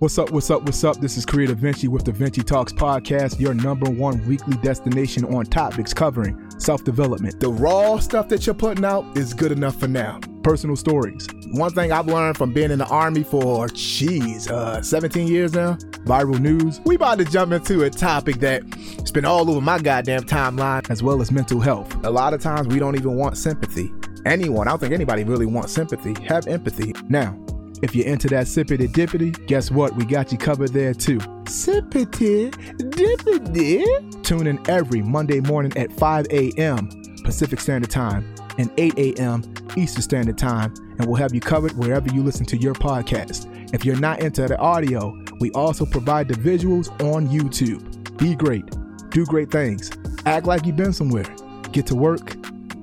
What's up, what's up, what's up? This is Creative Vinci with the Vinci Talks podcast, your number one weekly destination on topics covering self development. The raw stuff that you're putting out is good enough for now. Personal stories. One thing I've learned from being in the army for, geez, uh, 17 years now, viral news. We about to jump into a topic that's been all over my goddamn timeline, as well as mental health. A lot of times we don't even want sympathy. Anyone, I don't think anybody really wants sympathy. Have empathy. Now, if you're into that sippity dippity, guess what? We got you covered there too. Sippity dippity. Tune in every Monday morning at 5 a.m. Pacific Standard Time and 8 a.m. Eastern Standard Time, and we'll have you covered wherever you listen to your podcast. If you're not into the audio, we also provide the visuals on YouTube. Be great, do great things, act like you've been somewhere, get to work,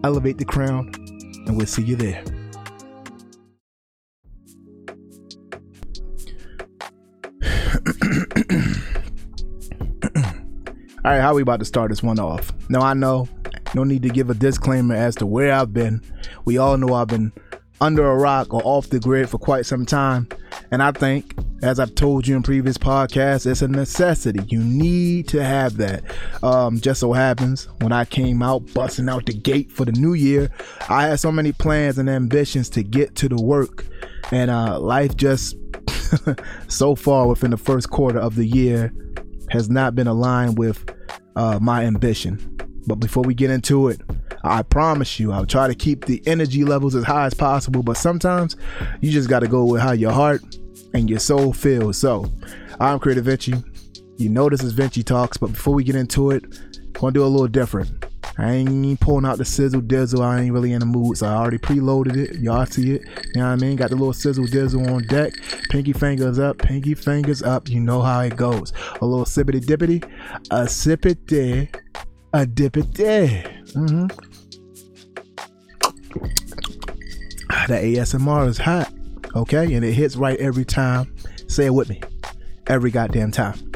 elevate the crown, and we'll see you there. All right, how we about to start this one off? Now I know, no need to give a disclaimer as to where I've been. We all know I've been under a rock or off the grid for quite some time, and I think, as I've told you in previous podcasts, it's a necessity. You need to have that. Um, just so happens, when I came out busting out the gate for the new year, I had so many plans and ambitions to get to the work, and uh, life just so far within the first quarter of the year has not been aligned with uh, my ambition. But before we get into it, I promise you, I'll try to keep the energy levels as high as possible. But sometimes you just got to go with how your heart and your soul feels. So, I'm Creative Vinci. You know this is Vinci Talks, but before we get into it, I'm gonna do a little different. I ain't pulling out the sizzle dizzle. I ain't really in the mood, so I already preloaded it. Y'all see it. You know what I mean? Got the little sizzle dizzle on deck. Pinky fingers up, pinky fingers up. You know how it goes. A little sippity dippity, a sip it there, a dip it there. Mm-hmm. That ASMR is hot, okay? And it hits right every time. Say it with me. Every goddamn time.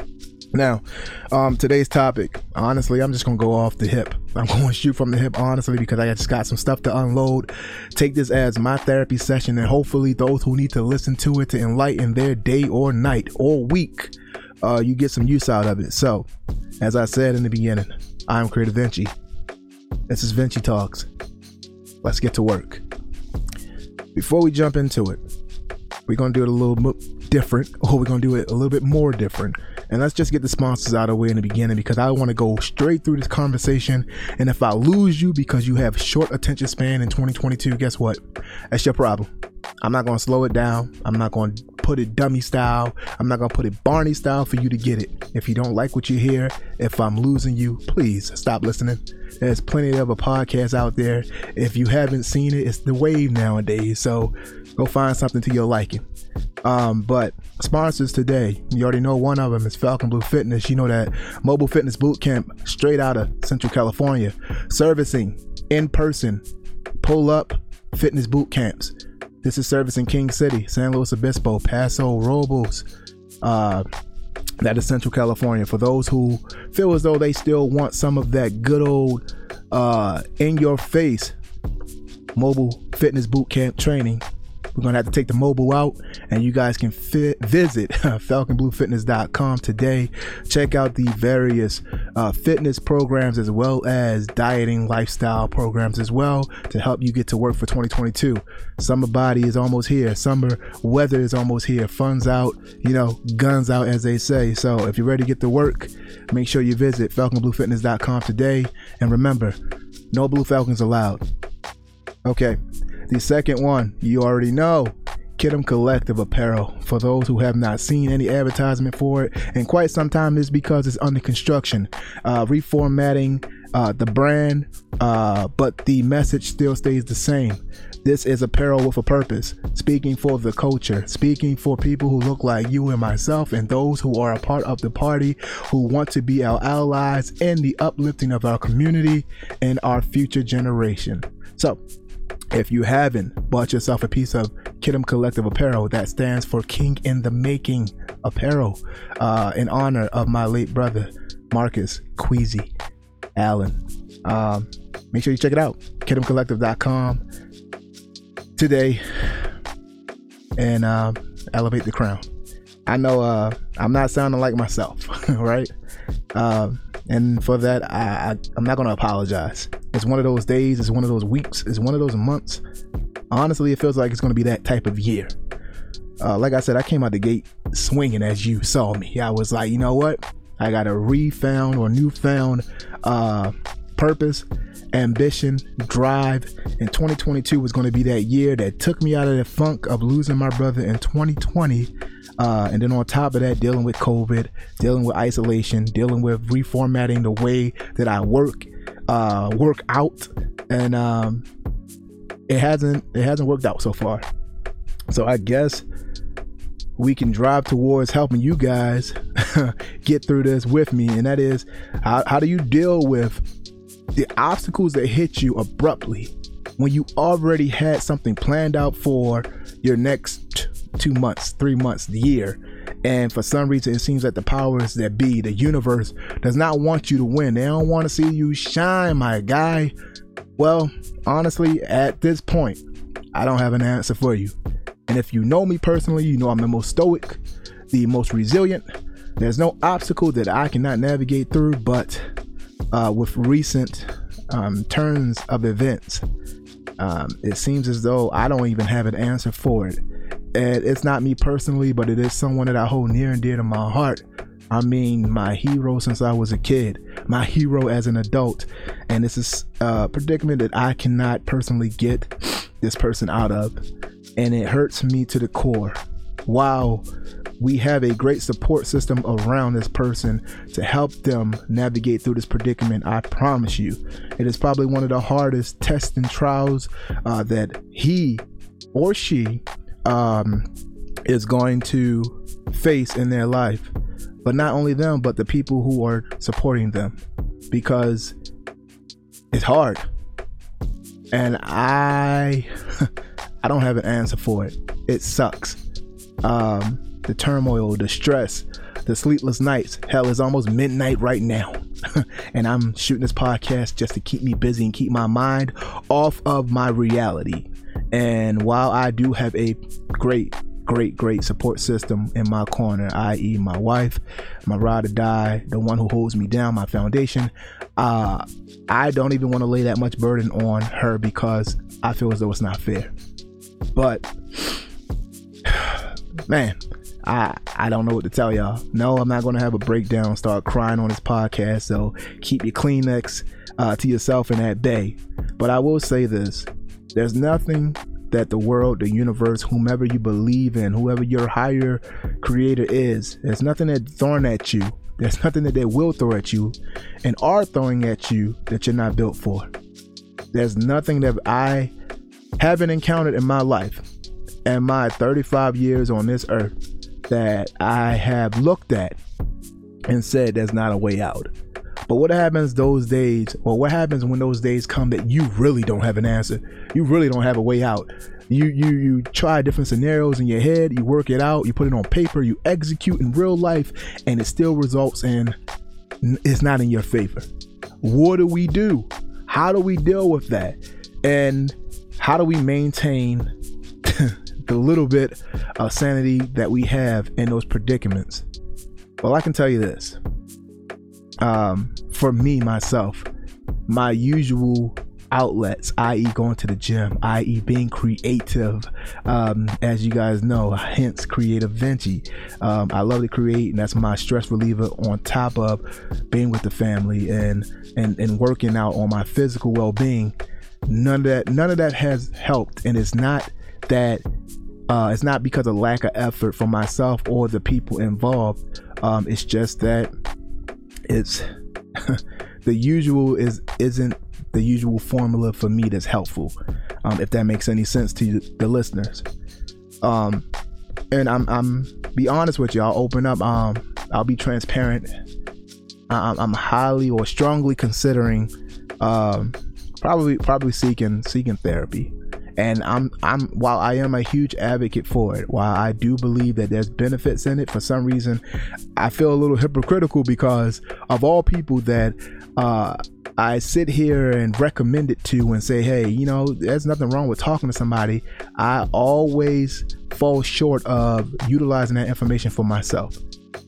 Now, um, today's topic, honestly, I'm just gonna go off the hip. I'm going to shoot from the hip, honestly, because I just got some stuff to unload. Take this as my therapy session, and hopefully, those who need to listen to it to enlighten their day or night or week, uh, you get some use out of it. So, as I said in the beginning, I'm Creative Vinci. This is Vinci Talks. Let's get to work. Before we jump into it, we're gonna do it a little different, or we're gonna do it a little bit more different. And let's just get the sponsors out of the way in the beginning because I want to go straight through this conversation. And if I lose you because you have short attention span in 2022, guess what? That's your problem. I'm not going to slow it down. I'm not going to put it dummy style. I'm not to put it Barney style for you to get it. If you don't like what you hear, if I'm losing you, please stop listening. There's plenty of a podcast out there. If you haven't seen it, it's the wave nowadays. So go find something to your liking. Um, but sponsors today, you already know one of them is Falcon Blue Fitness. You know that mobile fitness boot camp straight out of Central California, servicing in person, pull up fitness boot camps. This is service in King City, San Luis Obispo, Paso Robles. Uh, that is Central California. For those who feel as though they still want some of that good old uh, in your face mobile fitness boot camp training, we're going to have to take the mobile out, and you guys can visit falconbluefitness.com today. Check out the various uh, fitness programs as well as dieting lifestyle programs as well to help you get to work for 2022. Summer body is almost here, summer weather is almost here, fun's out, you know, guns out, as they say. So if you're ready to get to work, make sure you visit falconbluefitness.com today. And remember, no Blue Falcons allowed. Okay. The second one, you already know. Kidum Collective Apparel. For those who have not seen any advertisement for it, and quite some time is because it's under construction. Uh, reformatting uh, the brand, uh, but the message still stays the same. This is apparel with a purpose, speaking for the culture, speaking for people who look like you and myself, and those who are a part of the party who want to be our allies in the uplifting of our community and our future generation. So, if you haven't bought yourself a piece of Kidum Collective Apparel, that stands for King in the Making Apparel, uh, in honor of my late brother, Marcus Queasy Allen. Um, make sure you check it out, kidumcollective.com today, and um, elevate the crown. I know uh, I'm not sounding like myself, right? Um, and for that, I, I I'm not gonna apologize. It's one of those days. It's one of those weeks. It's one of those months. Honestly, it feels like it's gonna be that type of year. Uh, like I said, I came out the gate swinging as you saw me. I was like, you know what? I got a refound or newfound uh, purpose, ambition, drive. And 2022 was going to be that year that took me out of the funk of losing my brother in 2020. Uh, and then on top of that, dealing with COVID, dealing with isolation, dealing with reformatting the way that I work, uh, work out, and um, it hasn't it hasn't worked out so far. So I guess we can drive towards helping you guys get through this with me. And that is how, how do you deal with the obstacles that hit you abruptly when you already had something planned out for your next two months, three months, the year. And for some reason, it seems that the powers that be, the universe, does not want you to win. They don't want to see you shine, my guy. Well, honestly, at this point, I don't have an answer for you. And if you know me personally, you know I'm the most stoic, the most resilient. There's no obstacle that I cannot navigate through, but uh, with recent um, turns of events, um, it seems as though I don't even have an answer for it. And it's not me personally, but it is someone that I hold near and dear to my heart. I mean, my hero since I was a kid, my hero as an adult. And this is a predicament that I cannot personally get this person out of and it hurts me to the core. Wow, we have a great support system around this person to help them navigate through this predicament. I promise you, it is probably one of the hardest tests and trials uh, that he or she um, is going to face in their life. But not only them, but the people who are supporting them because it's hard. And I I don't have an answer for it. It sucks. Um, the turmoil, the stress, the sleepless nights. Hell, it's almost midnight right now. and I'm shooting this podcast just to keep me busy and keep my mind off of my reality. And while I do have a great, great, great support system in my corner, i.e., my wife, my ride or die, the one who holds me down, my foundation, uh, I don't even want to lay that much burden on her because I feel as though it's not fair. But man, I I don't know what to tell y'all. No, I'm not gonna have a breakdown, start crying on this podcast. So keep your Kleenex uh, to yourself in that day. But I will say this: there's nothing that the world, the universe, whomever you believe in, whoever your higher creator is, there's nothing that's thrown at you. There's nothing that they will throw at you and are throwing at you that you're not built for. There's nothing that I haven't encountered in my life and my 35 years on this earth that I have looked at and said there's not a way out. But what happens those days, or what happens when those days come that you really don't have an answer? You really don't have a way out. You you you try different scenarios in your head, you work it out, you put it on paper, you execute in real life, and it still results in it's not in your favor. What do we do? How do we deal with that? And how do we maintain the little bit of sanity that we have in those predicaments? Well, I can tell you this. Um, for me, myself, my usual outlets, i.e., going to the gym, i.e., being creative. Um, as you guys know, hence Creative Vinci. Um, I love to create, and that's my stress reliever on top of being with the family and and and working out on my physical well being none of that none of that has helped and it's not that uh, it's not because of lack of effort from myself or the people involved um, it's just that it's the usual is isn't the usual formula for me that's helpful um, if that makes any sense to the listeners. Um, and I'm, I'm be honest with you i'll open up um, i'll be transparent. I'm, I'm highly or strongly considering um, probably probably seeking seeking therapy and I'm I'm while I am a huge advocate for it, while I do believe that there's benefits in it, for some reason I feel a little hypocritical because of all people that uh, I sit here and recommend it to and say, hey, you know, there's nothing wrong with talking to somebody. I always fall short of utilizing that information for myself.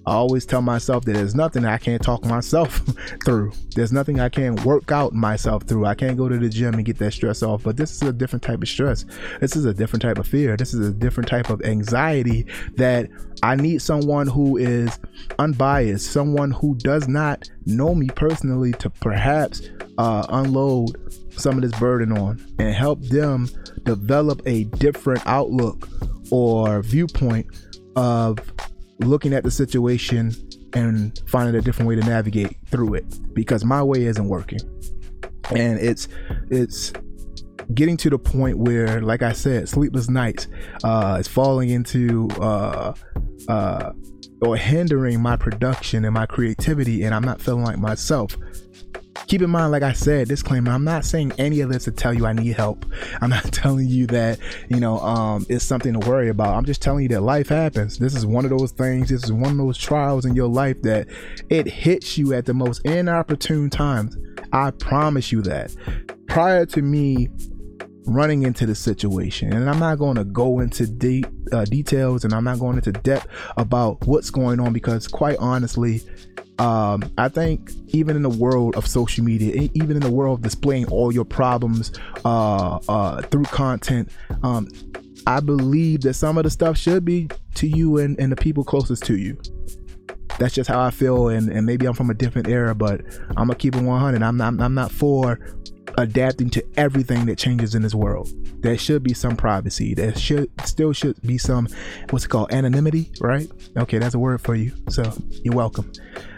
I always tell myself that there's nothing I can't talk myself through. There's nothing I can't work out myself through. I can't go to the gym and get that stress off. But this is a different type of stress. This is a different type of fear. This is a different type of anxiety that I need someone who is unbiased, someone who does not know me personally to perhaps uh, unload some of this burden on and help them develop a different outlook or viewpoint of looking at the situation and finding a different way to navigate through it because my way isn't working. And it's it's getting to the point where like i said sleepless nights uh is falling into uh uh or hindering my production and my creativity and i'm not feeling like myself keep in mind, like I said, disclaimer, I'm not saying any of this to tell you I need help. I'm not telling you that, you know, um, it's something to worry about. I'm just telling you that life happens. This is one of those things, this is one of those trials in your life that it hits you at the most inopportune times. I promise you that. Prior to me running into the situation. And I'm not going to go into de- uh, details and I'm not going into depth about what's going on because, quite honestly, um, I think even in the world of social media, even in the world of displaying all your problems uh, uh, through content, um, I believe that some of the stuff should be to you and, and the people closest to you. That's just how I feel, and, and maybe I'm from a different era, but I'm gonna keep it 100. I'm not, I'm not for adapting to everything that changes in this world. There should be some privacy. There should still should be some what's it called anonymity, right? Okay, that's a word for you. So you're welcome.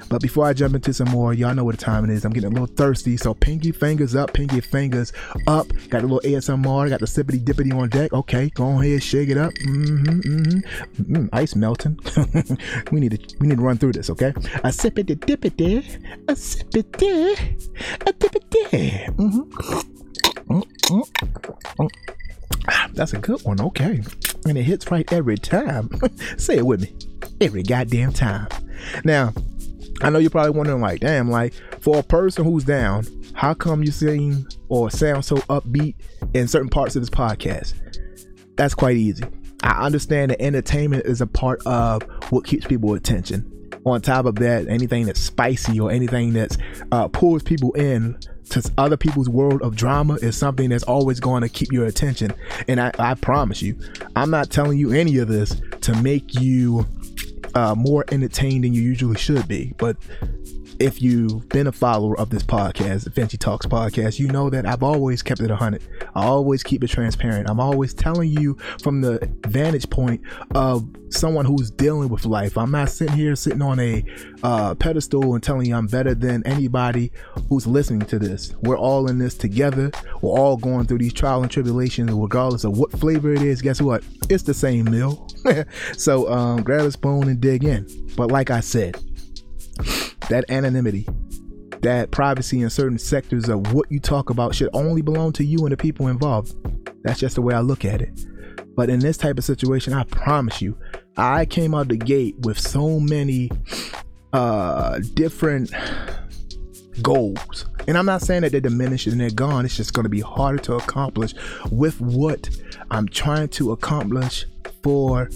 But before I jump into some more, y'all know what the time it is. I'm getting a little thirsty, so pinky fingers up, pinky fingers up. Got a little ASMR, got the sippity dippity on deck. Okay, go ahead, shake it up. Mm-hmm, mm-hmm. Mm, ice melting. we need to we need to run through this, okay? A sippity dippity, a sippity, a dippity. Mm-hmm. Mm-hmm. That's a good one, okay. And it hits right every time. Say it with me. Every goddamn time. Now, I know you're probably wondering, like, damn, like for a person who's down, how come you sing or sound so upbeat in certain parts of this podcast? That's quite easy. I understand that entertainment is a part of what keeps people attention. On top of that, anything that's spicy or anything that uh, pulls people in to other people's world of drama is something that's always going to keep your attention. And I, I promise you, I'm not telling you any of this to make you uh, more entertained than you usually should be. But if you've been a follower of this podcast, the Talks podcast, you know that I've always kept it 100. I always keep it transparent. I'm always telling you from the vantage point of someone who's dealing with life. I'm not sitting here sitting on a uh, pedestal and telling you I'm better than anybody who's listening to this. We're all in this together. We're all going through these trials and tribulations, regardless of what flavor it is. Guess what? It's the same meal. so um, grab a spoon and dig in. But like I said, that anonymity, that privacy in certain sectors of what you talk about should only belong to you and the people involved. That's just the way I look at it. But in this type of situation, I promise you, I came out the gate with so many uh different goals. And I'm not saying that they're diminished and they're gone. It's just going to be harder to accomplish with what I'm trying to accomplish for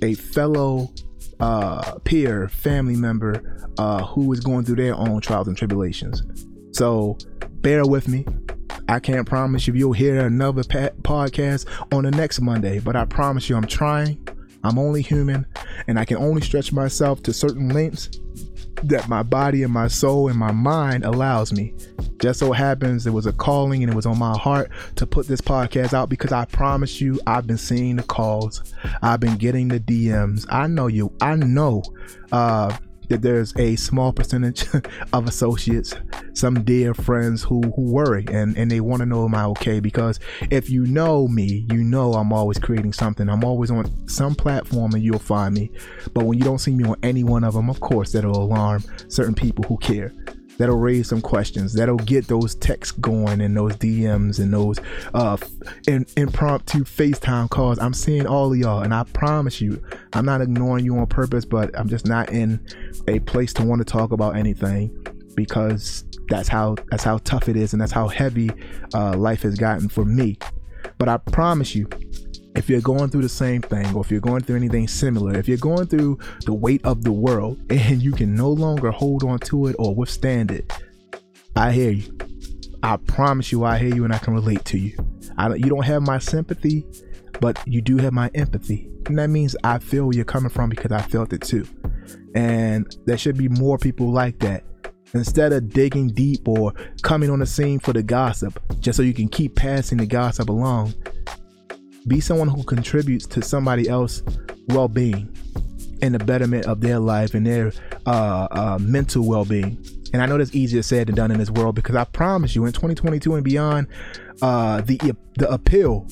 a fellow uh, peer, family member uh, who is going through their own trials and tribulations. So bear with me. I can't promise you you'll hear another pa- podcast on the next Monday, but I promise you I'm trying. I'm only human and I can only stretch myself to certain lengths that my body and my soul and my mind allows me. Just so happens it was a calling and it was on my heart to put this podcast out because I promise you I've been seeing the calls. I've been getting the DMs. I know you. I know uh that there's a small percentage of associates, some dear friends who who worry and and they want to know am I okay because if you know me, you know I'm always creating something. I'm always on some platform and you'll find me. But when you don't see me on any one of them, of course that'll alarm certain people who care. That'll raise some questions that'll get those texts going and those dms and those uh impromptu facetime calls. I'm seeing all of y'all and i promise you i'm not ignoring you on purpose but i'm just not in a place to want to talk about anything because that's how that's how tough it is and that's how heavy uh, life has gotten for me. But i promise you if you're going through the same thing or if you're going through anything similar, if you're going through the weight of the world and you can no longer hold on to it or withstand it, I hear you. I promise you, I hear you and I can relate to you. I you don't have my sympathy, but you do have my empathy. And that means I feel where you're coming from because I felt it too. And there should be more people like that. Instead of digging deep or coming on the scene for the gossip, just so you can keep passing the gossip along, be someone who contributes to somebody else well-being and the betterment of their life and their uh, uh, mental well-being. And i know that's easier said than done in this world because i promise you in 2022 and beyond uh, the the appeal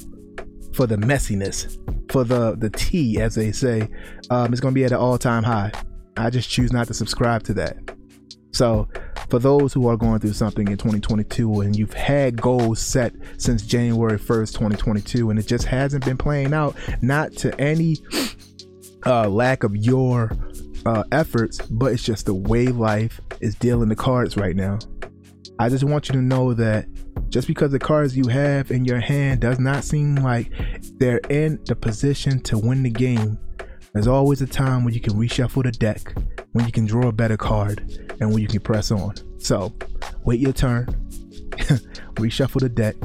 for the messiness for the the tea as they say um, is going to be at an all-time high. I just choose not to subscribe to that so, for those who are going through something in 2022 and you've had goals set since January 1st, 2022, and it just hasn't been playing out, not to any uh, lack of your uh, efforts, but it's just the way life is dealing the cards right now. I just want you to know that just because the cards you have in your hand does not seem like they're in the position to win the game, there's always a time when you can reshuffle the deck, when you can draw a better card, and when you can press on. So, wait your turn, reshuffle the deck,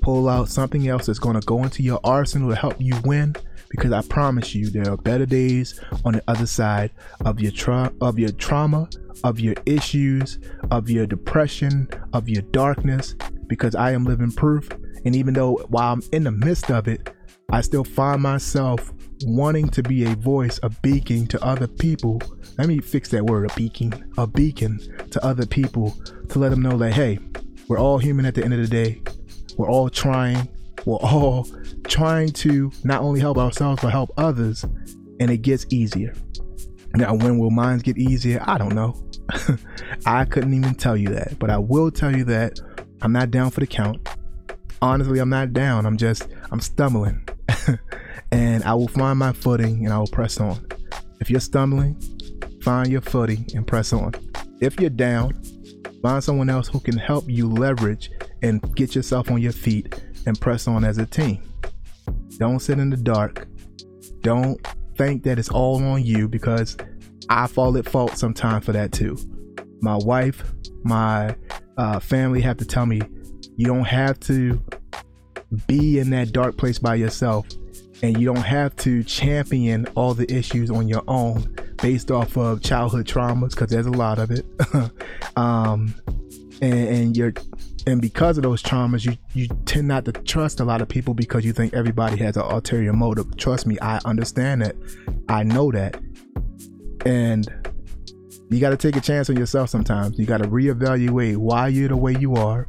pull out something else that's going to go into your arsenal to help you win. Because I promise you, there are better days on the other side of your tra- of your trauma, of your issues, of your depression, of your darkness. Because I am living proof, and even though while I'm in the midst of it, I still find myself wanting to be a voice, a beacon to other people. Let me fix that word, a beacon, a beacon to other people to let them know that, hey, we're all human at the end of the day. We're all trying. We're all trying to not only help ourselves, but help others. And it gets easier. Now, when will minds get easier? I don't know. I couldn't even tell you that. But I will tell you that I'm not down for the count. Honestly, I'm not down. I'm just, I'm stumbling. and I will find my footing and I will press on. If you're stumbling, find your footing and press on. If you're down, find someone else who can help you leverage and get yourself on your feet and press on as a team. Don't sit in the dark. Don't think that it's all on you because I fall at fault sometimes for that too. My wife, my uh, family have to tell me you don't have to be in that dark place by yourself and you don't have to champion all the issues on your own based off of childhood traumas because there's a lot of it. Um, and, and, you're and because of those traumas you you tend not to trust a lot of people because you think everybody has an ulterior motive. Trust me i understand that. I know that. And you got to take a chance on yourself sometimes. You got to reevaluate why you're the way you are.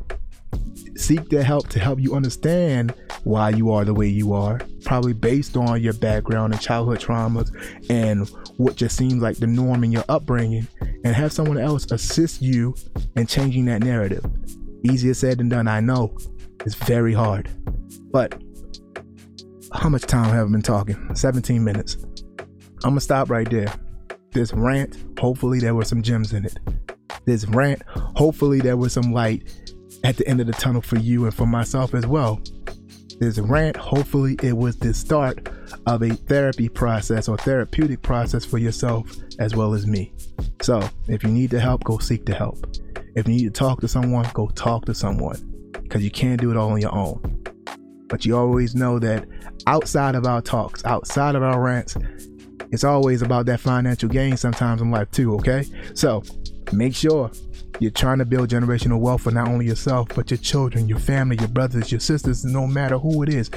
Seek their help to help you understand why you are the way you are, probably based on your background and childhood traumas and what just seems like the norm in your upbringing, and have someone else assist you in changing that narrative. Easier said than done, I know. It's very hard. But how much time have I been talking? 17 minutes. I'm gonna stop right there. This rant, hopefully there were some gems in it. This rant, hopefully there was some light at the end of the tunnel for you and for myself as well. This rant, hopefully, it was the start of a therapy process or therapeutic process for yourself as well as me. So, if you need the help, go seek the help. If you need to talk to someone, go talk to someone because you can't do it all on your own. But you always know that outside of our talks, outside of our rants, it's always about that financial gain sometimes in life too, okay? So make sure you're trying to build generational wealth for not only yourself, but your children, your family, your brothers, your sisters, no matter who it is.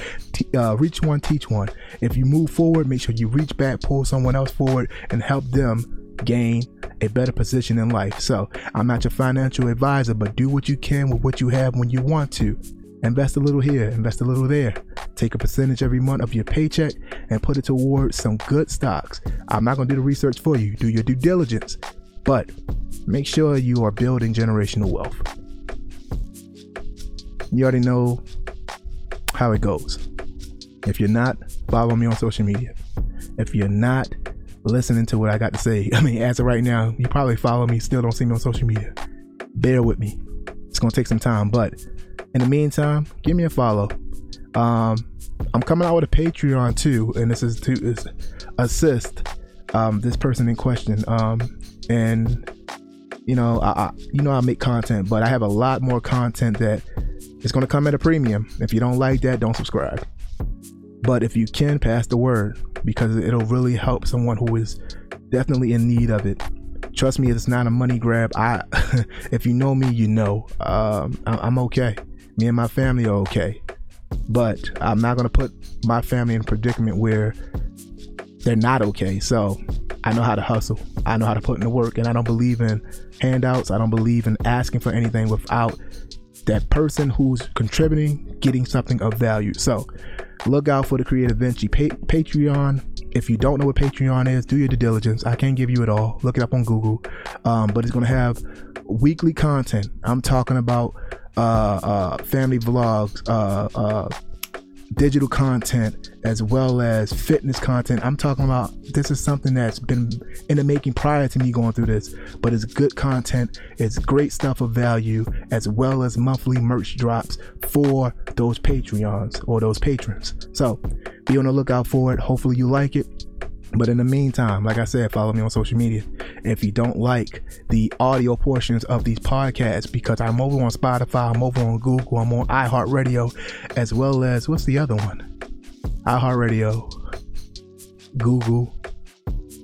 uh, reach one, teach one. If you move forward, make sure you reach back, pull someone else forward, and help them gain a better position in life. So, I'm not your financial advisor, but do what you can with what you have when you want to. Invest a little here, invest a little there. Take a percentage every month of your paycheck and put it towards some good stocks. I'm not going to do the research for you. Do your due diligence But make sure you are building generational wealth. You already know how it goes. If you're not, follow me on social media. If you're not listening to what I got to say, I mean, as of right now, you probably follow me, still don't see me on social media. Bear with me. It's gonna take some time, but in the meantime, give me a follow. Um, I'm coming out with a Patreon too, and this is to is assist um, this person in question. Um, and you know, I, I you know I make content, but I have a lot more content that is going to come at a premium. If you don't like that, don't subscribe. But if you can, pass the word because it'll really help someone who is definitely in need of it. Trust me, it's not a money grab. I, if you know me, you know um, I, am okay. Me and my family are okay, but I'm not gonna put my family in a predicament where they're not okay. So I know how to hustle. I know how to put in the work, and I don't believe in handouts. I don't believe in asking for anything without that person who's contributing getting something of value. So look out for the Creative Vinci pa- Patreon. If you don't know what Patreon is, do your due diligence. I can't give you it all. Look it up on Google. Um, but it's going to have weekly content. I'm talking about family vlogs, uh, uh digital content as well as fitness content. I'm talking about this is something that's been in the making prior to me going through this, but it's good content. It's great stuff of value as well as monthly merch drops for those Patreons or those patrons. So be on the lookout for it. Hopefully you like it. But in the meantime, like I said, follow me on social media. If you don't like the audio portions of these podcasts, because I'm over on Spotify, I'm over on Google, I'm on iHeartRadio, as well as what's the other one? iHeartRadio, Google,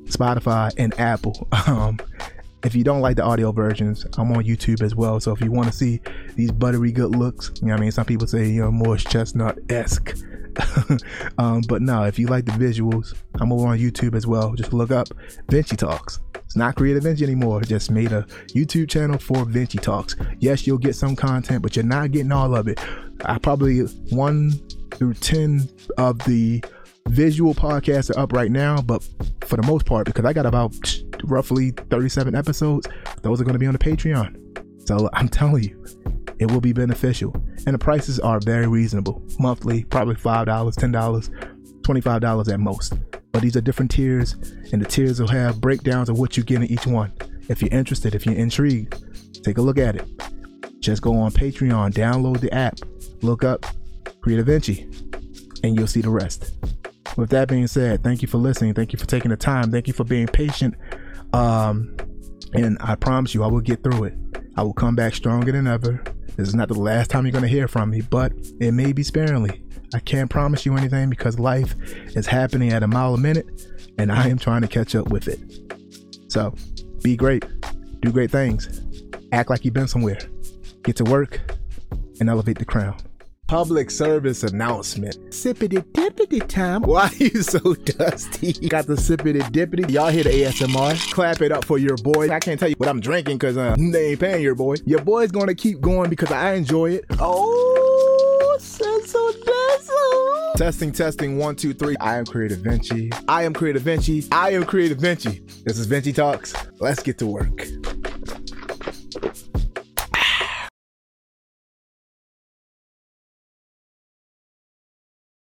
Spotify, and Apple. Um, if you don't like the audio versions, I'm on YouTube as well. So if you want to see these buttery good looks, you know what I mean? Some people say, you know, Morris Chestnut esque um, but no, if you like the visuals, I'm over on YouTube as well. Just look up Vinci Talks. It's not Creative Vinci anymore. Just made a YouTube channel for Vinci Talks. Yes, you'll get some content, but you're not getting all of it. I probably one through ten of the visual podcasts are up right now, but for the most part, because I got about roughly 37 episodes, those are going to be on the Patreon. So I'm telling you, it will be beneficial. And the prices are very reasonable. Monthly, probably $5, $10, $25 at most. But these are different tiers, and the tiers will have breakdowns of what you get in each one. If you're interested, if you're intrigued, take a look at it. Just go on Patreon, download the app, look up Creative Vinci, and you'll see the rest. With that being said, thank you for listening. Thank you for taking the time. Thank you for being patient. Um, and I promise you, I will get through it. I will come back stronger than ever. This is not the last time you're going to hear from me, but it may be sparingly. I can't promise you anything because life is happening at a mile a minute and I am trying to catch up with it. So be great, do great things, act like you've been somewhere, get to work, and elevate the crown. Public service announcement. Sippity dippity time. Why are you so dusty? Got the sippity dippity. Y'all hear the ASMR? Clap it up for your boy. I can't tell you what I'm drinking because uh, they ain't paying your boy. Your boy's gonna keep going because I enjoy it. Oh, so Testing, testing, one, two, three. I am Creative Vinci. I am Creative Vinci. I am Creative Vinci. This is Vinci Talks. Let's get to work.